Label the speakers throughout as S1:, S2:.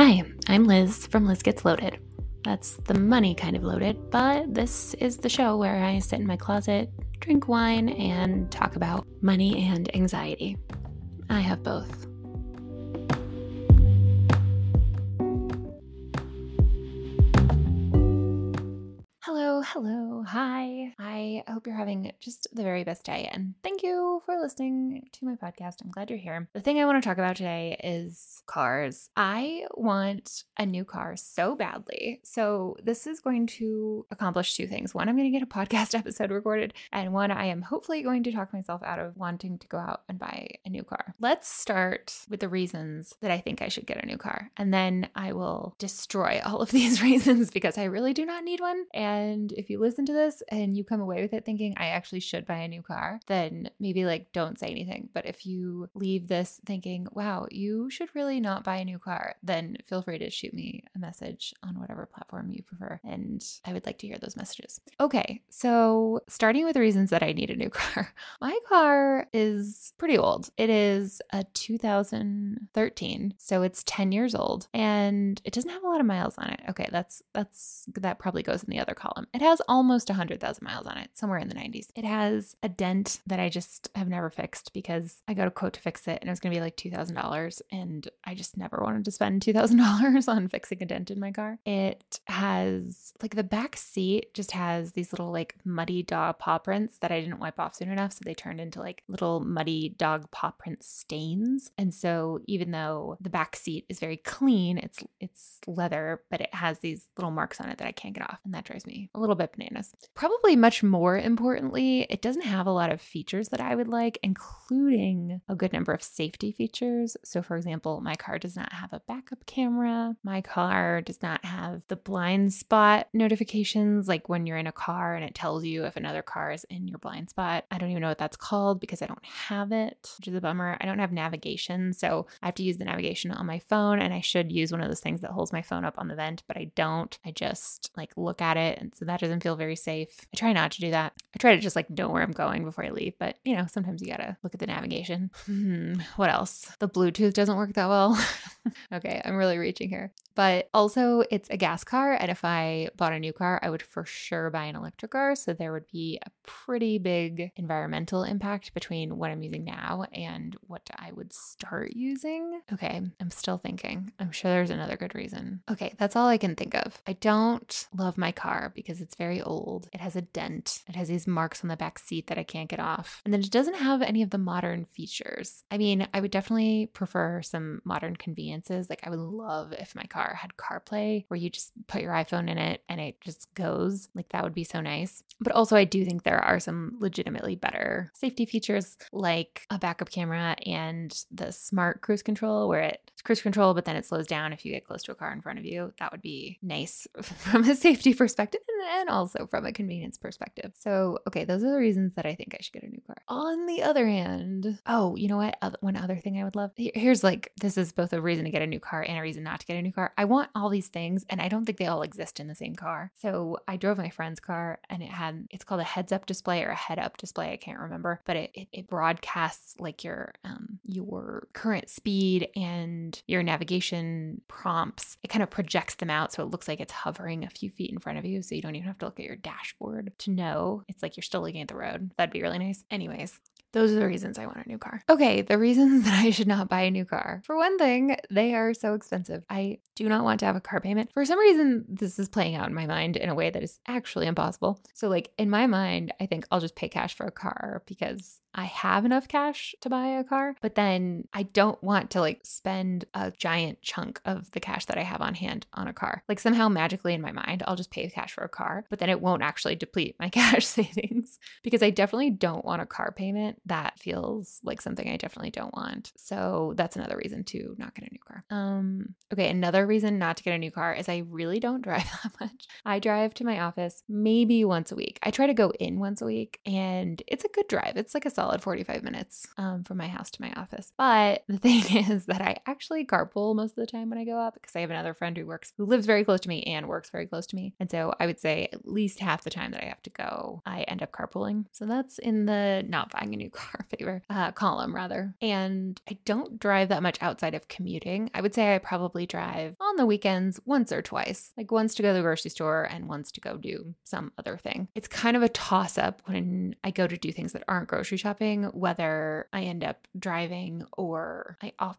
S1: Hi, I'm Liz from Liz Gets Loaded. That's the money kind of loaded, but this is the show where I sit in my closet, drink wine, and talk about money and anxiety. I have both. Hello, hello, hi. I hope you're having just the very best day, and thank you for listening to my podcast. I'm glad you're here. The thing I want to talk about today is cars. I want a new car so badly. So, this is going to accomplish two things. One, I'm going to get a podcast episode recorded, and one, I am hopefully going to talk myself out of wanting to go out and buy a new car. Let's start with the reasons that I think I should get a new car, and then I will destroy all of these reasons because I really do not need one. And if you listen to this and you come away with it thinking I actually should buy a new car, then maybe like don't say anything. But if you leave this thinking, wow, you should really not buy a new car, then feel free to shoot me a message on whatever platform you prefer. And I would like to hear those messages. Okay, so starting with the reasons that I need a new car. My car is pretty old. It is a 2013, so it's 10 years old and it doesn't have a lot of miles on it. Okay, that's that's that probably goes in the other column. It has almost 100,000 miles on it, somewhere in the 90s. It has a dent that I just have never fixed because I got a quote to fix it and it was going to be like $2,000 and I just never wanted to spend $2,000 on fixing a dent in my car. It has like the back seat just has these little like muddy dog paw prints that I didn't wipe off soon enough so they turned into like little muddy dog paw print stains. And so even though the back seat is very clean, it's it's leather, but it has these little marks on it that I can't get off and that drives me a little bit bananas. Probably much more importantly, it doesn't have a lot of features that I would like, including a good number of safety features. So, for example, my car does not have a backup camera. My car does not have the blind spot notifications, like when you're in a car and it tells you if another car is in your blind spot. I don't even know what that's called because I don't have it, which is a bummer. I don't have navigation. So, I have to use the navigation on my phone, and I should use one of those things that holds my phone up on the vent, but I don't. I just like look at it. And so that doesn't feel very safe. I try not to do that. I try to just like know where I'm going before I leave, but you know, sometimes you gotta look at the navigation. Hmm, what else? The Bluetooth doesn't work that well. okay, I'm really reaching here. But also, it's a gas car. And if I bought a new car, I would for sure buy an electric car. So there would be a pretty big environmental impact between what I'm using now and what I would start using. Okay, I'm still thinking. I'm sure there's another good reason. Okay, that's all I can think of. I don't love my car because it's very old. It has a dent. It has these marks on the back seat that I can't get off. And then it doesn't have any of the modern features. I mean, I would definitely prefer some modern conveniences. Like, I would love if my car had CarPlay where you just put your iPhone in it and it just goes. Like, that would be so nice. But also, I do think there are some legitimately better safety features like a backup camera and the smart cruise control where it's cruise control, but then it slows down if you get close to a car in front of you. That would be nice from a safety perspective and also from a convenience perspective. So, okay, those are the reasons that I think I should get a new car. On the other hand, oh, you know what? One other thing I would love here's like, this is both a reason to get a new car and a reason not to get a new car. I want all these things, and I don't think they all exist in the same car. So, I drove my friend's car and it had, it's called a heads up display or a head up display. I can't remember, but it, it, it broadcasts like your, um, your current speed and your navigation prompts. It kind of projects them out so it looks like it's hovering a few feet in front of you. So you don't even have to look at your dashboard to know it's like you're still looking at the road. That'd be really nice. Anyways, those are the reasons I want a new car. Okay, the reasons that I should not buy a new car. For one thing, they are so expensive. I do not want to have a car payment. For some reason, this is playing out in my mind in a way that is actually impossible. So, like, in my mind, I think I'll just pay cash for a car because I have enough cash to buy a car, but then I don't want to like spend a giant chunk of the cash that I have on hand on a car. Like somehow magically in my mind, I'll just pay cash for a car, but then it won't actually deplete my cash savings because I definitely don't want a car payment. That feels like something I definitely don't want. So that's another reason to not get a new car. Um okay, another reason not to get a new car is I really don't drive that much. I drive to my office maybe once a week. I try to go in once a week and it's a good drive. It's like a solid solid 45 minutes um, from my house to my office. But the thing is that I actually carpool most of the time when I go up because I have another friend who works, who lives very close to me and works very close to me. And so I would say at least half the time that I have to go, I end up carpooling. So that's in the not buying a new car favor uh, column, rather. And I don't drive that much outside of commuting. I would say I probably drive on the weekends once or twice, like once to go to the grocery store and once to go do some other thing. It's kind of a toss up when I go to do things that aren't grocery shopping, whether I end up driving or I off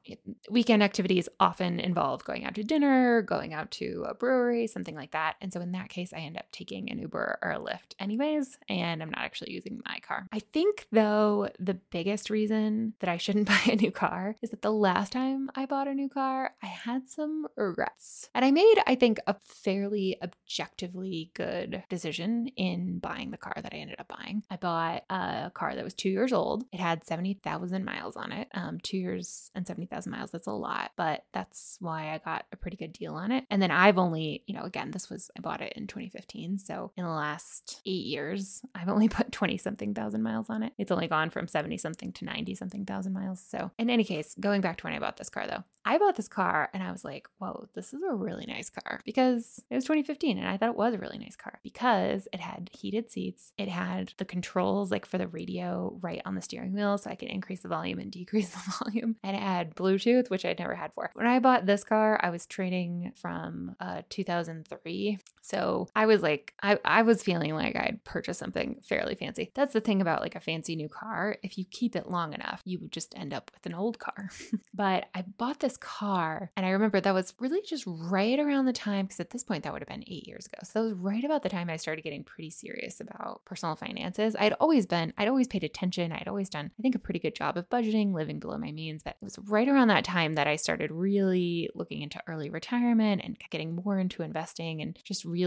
S1: weekend activities often involve going out to dinner, going out to a brewery, something like that. And so in that case, I end up taking an Uber or a Lyft anyways, and I'm not actually using my car. I think though the biggest reason that I shouldn't buy a new car is that the last time I bought a new car, I had some regrets. And I made, I think, a fairly objectively good decision in buying the car that I ended up buying. I bought a car that was two years old. It had 70,000 miles on it. Um, two years and 70,000 miles, that's a lot, but that's why I got a pretty good deal on it. And then I've only, you know, again, this was, I bought it in 2015. So in the last eight years, I've only put 20 something thousand miles on it. It's only gone from 70 something to 90 something thousand miles. So in any case, going back to when I bought this car though, I bought this car and I was like, whoa, this is a really nice car because it was 2015 and I thought it was a really nice car because it had heated seats. It had the controls like for the radio right on the steering wheel so I could increase the volume and decrease the volume. And it had Bluetooth, which I'd never had before. When I bought this car, I was trading from uh, 2003. So I was like, I, I was feeling like I'd purchased something fairly fancy. That's the thing about like a fancy new car. If you keep it long enough, you would just end up with an old car. but I bought this car and I remember that was really just right around the time, because at this point that would have been eight years ago. So that was right about the time I started getting pretty serious about personal finances. I'd always been, I'd always paid attention. I'd always done, I think, a pretty good job of budgeting, living below my means. But it was right around that time that I started really looking into early retirement and getting more into investing and just really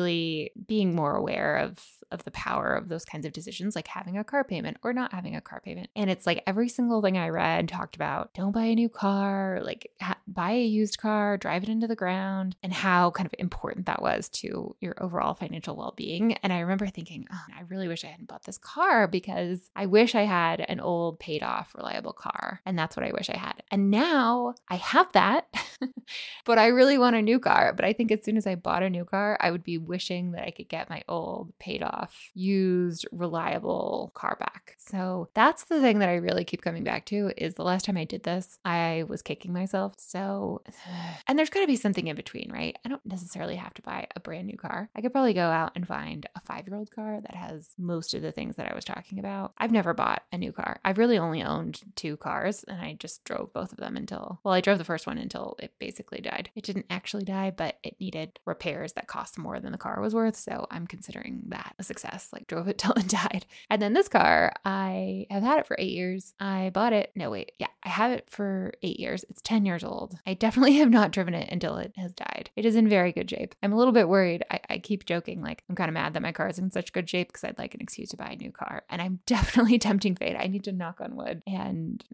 S1: being more aware of of the power of those kinds of decisions, like having a car payment or not having a car payment. And it's like every single thing I read talked about don't buy a new car, like ha- buy a used car, drive it into the ground, and how kind of important that was to your overall financial well being. And I remember thinking, oh, I really wish I hadn't bought this car because I wish I had an old, paid off, reliable car. And that's what I wish I had. And now I have that, but I really want a new car. But I think as soon as I bought a new car, I would be wishing that I could get my old, paid off, used, reliable car back. So that's the thing that I really keep coming back to is the last time I did this, I was kicking myself. So, and there's got to be something in between, right? I don't necessarily have to buy a brand new car. I could probably go out and find a five year old car that has most of the things that I was talking about. I've never bought a new car. I've really only owned two cars and I just drove both of them until, well, I drove the first one until it basically died. It didn't actually die, but it needed repairs that cost more than the car was worth. So I'm considering that a success. Like drove it till it died. And then this car, I have had it for eight years. I bought it. No, wait. Yeah, I have it for eight years. It's 10 years old. I definitely have not driven it until it has died. It is in very good shape. I'm a little bit worried. I, I keep joking, like, I'm kind of mad that my car is in such good shape because I'd like an excuse to buy a new car. And I'm definitely tempting fate. I need to knock on wood and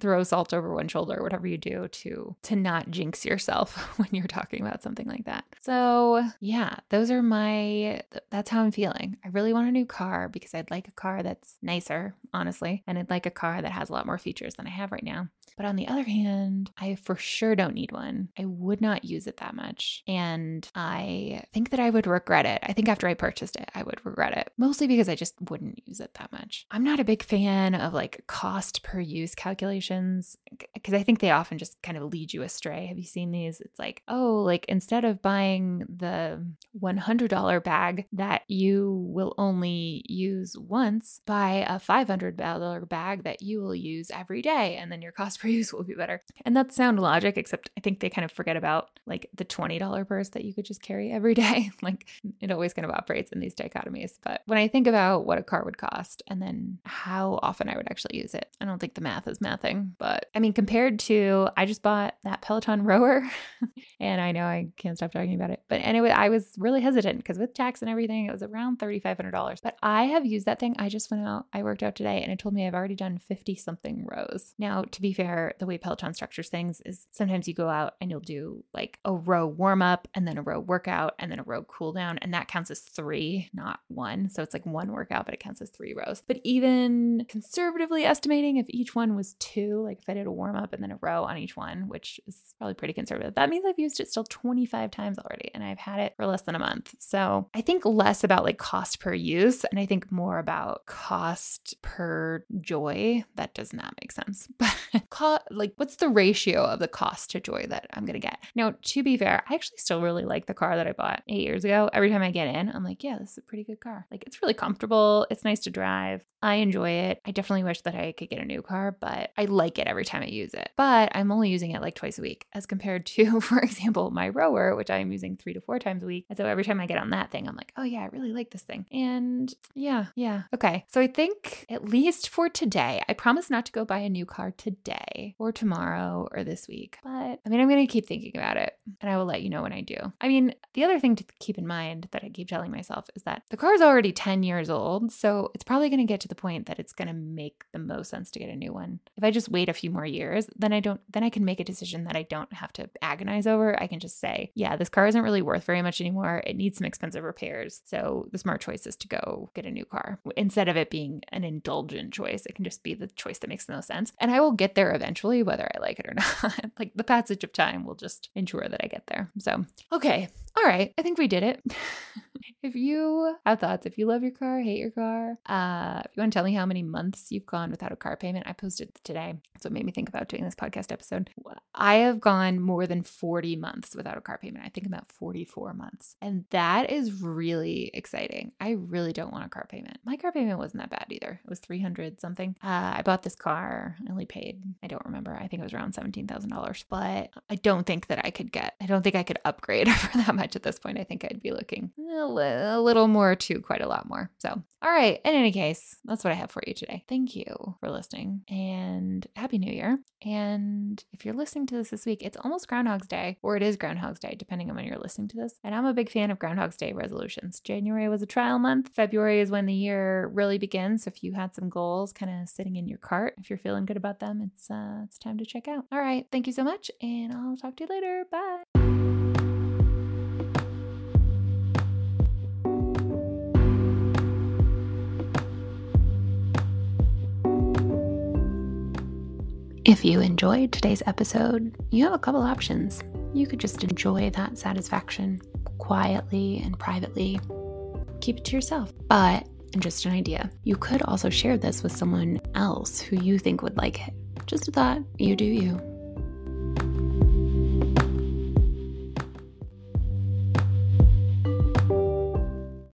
S1: throw salt over one shoulder, or whatever you do to to not jinx yourself when you're talking about something like that. So, yeah, those are my that's how I'm feeling. I really want a new car because I'd like a car that's nicer, honestly, and I'd like a car that has a lot more features than I have right now. But on the other hand, I for sure don't need one. I would not use it that much. And I think that I would regret it. I think after I purchased it, I would regret it, mostly because I just wouldn't use it that much. I'm not a big fan of like cost per use calculations because I think they often just kind of lead you astray. Have you seen these? It's like, oh, like instead of buying the $100 bag that you will only use once, buy a $500 bag that you will use every day. And then your cost per use will be better. And that's sound logic, except I think they kind of forget about like the $20 purse that you could just carry every day. like it always kind of operates in these dichotomies. But when I think about what a car would cost and then how often I would actually use it, I don't think the math is mathing. Exciting. But I mean, compared to, I just bought that Peloton rower and I know I can't stop talking about it. But anyway, I was really hesitant because with tax and everything, it was around $3,500. But I have used that thing. I just went out, I worked out today and it told me I've already done 50 something rows. Now, to be fair, the way Peloton structures things is sometimes you go out and you'll do like a row warm up and then a row workout and then a row cool down. And that counts as three, not one. So it's like one workout, but it counts as three rows. But even conservatively estimating if each one was two, like if I did a warm up and then a row on each one, which is probably pretty conservative, that means I've used it still 25 times already and I've had it for less than a month. So I think less about like cost per use and I think more about cost per joy. That does not make sense. But like, what's the ratio of the cost to joy that I'm going to get? Now, to be fair, I actually still really like the car that I bought eight years ago. Every time I get in, I'm like, yeah, this is a pretty good car. Like, it's really comfortable. It's nice to drive. I enjoy it. I definitely wish that I could get a new car, but I like it every time I use it. But I'm only using it like twice a week as compared to, for example, my rower, which I'm using three to four times a week. And so every time I get on that thing, I'm like, oh yeah, I really like this thing. And yeah, yeah. Okay. So I think at least for today, I promise not to go buy a new car today or tomorrow or this week. But I mean, I'm going to keep thinking about it and I will let you know when I do. I mean, the other thing to keep in mind that I keep telling myself is that the car is already 10 years old. So it's probably going to get to the point that it's going to make the most sense to get a new one. If I just wait a few more years, then I don't, then I can make a decision that I don't have to agonize over. I can just say, yeah, this car isn't really worth very much anymore. It needs some expensive repairs. So the smart choice is to go get a new car instead of it being an indulgent choice. It can just be the choice that makes the most sense. And I will get there eventually, whether I like it or not. like the passage of time will just ensure that I get there. So, okay. All right. I think we did it. if you have thoughts, if you love your car, hate your car, uh, if you want to tell me how many months you've gone without a car payment, I posted today. So it made me think about doing this podcast episode. I have gone more than 40 months without a car payment. I think about 44 months. And that is really exciting. I really don't want a car payment. My car payment wasn't that bad either. It was 300 something. Uh, I bought this car, I only paid, I don't remember. I think it was around $17,000. But I don't think that I could get, I don't think I could upgrade for that much at this point. I think I'd be looking a little more to quite a lot more. So, all right. In any case, that's what I have for you today. Thank you for listening and Happy New Year. And if you're listening to this this week, it's almost Groundhog's Day, or it is Groundhog's Day, depending on when you're listening to this. And I'm a big fan of Groundhog's Day resolutions. January was a trial month. February is when the year really begins. So if you had some goals kind of sitting in your cart, if you're feeling good about them, it's uh, it's time to check out. All right. Thank you so much, and I'll talk to you later. Bye. If you enjoyed today's episode, you have a couple options. You could just enjoy that satisfaction quietly and privately. Keep it to yourself. But, just an idea, you could also share this with someone else who you think would like it. Just a thought, you do you.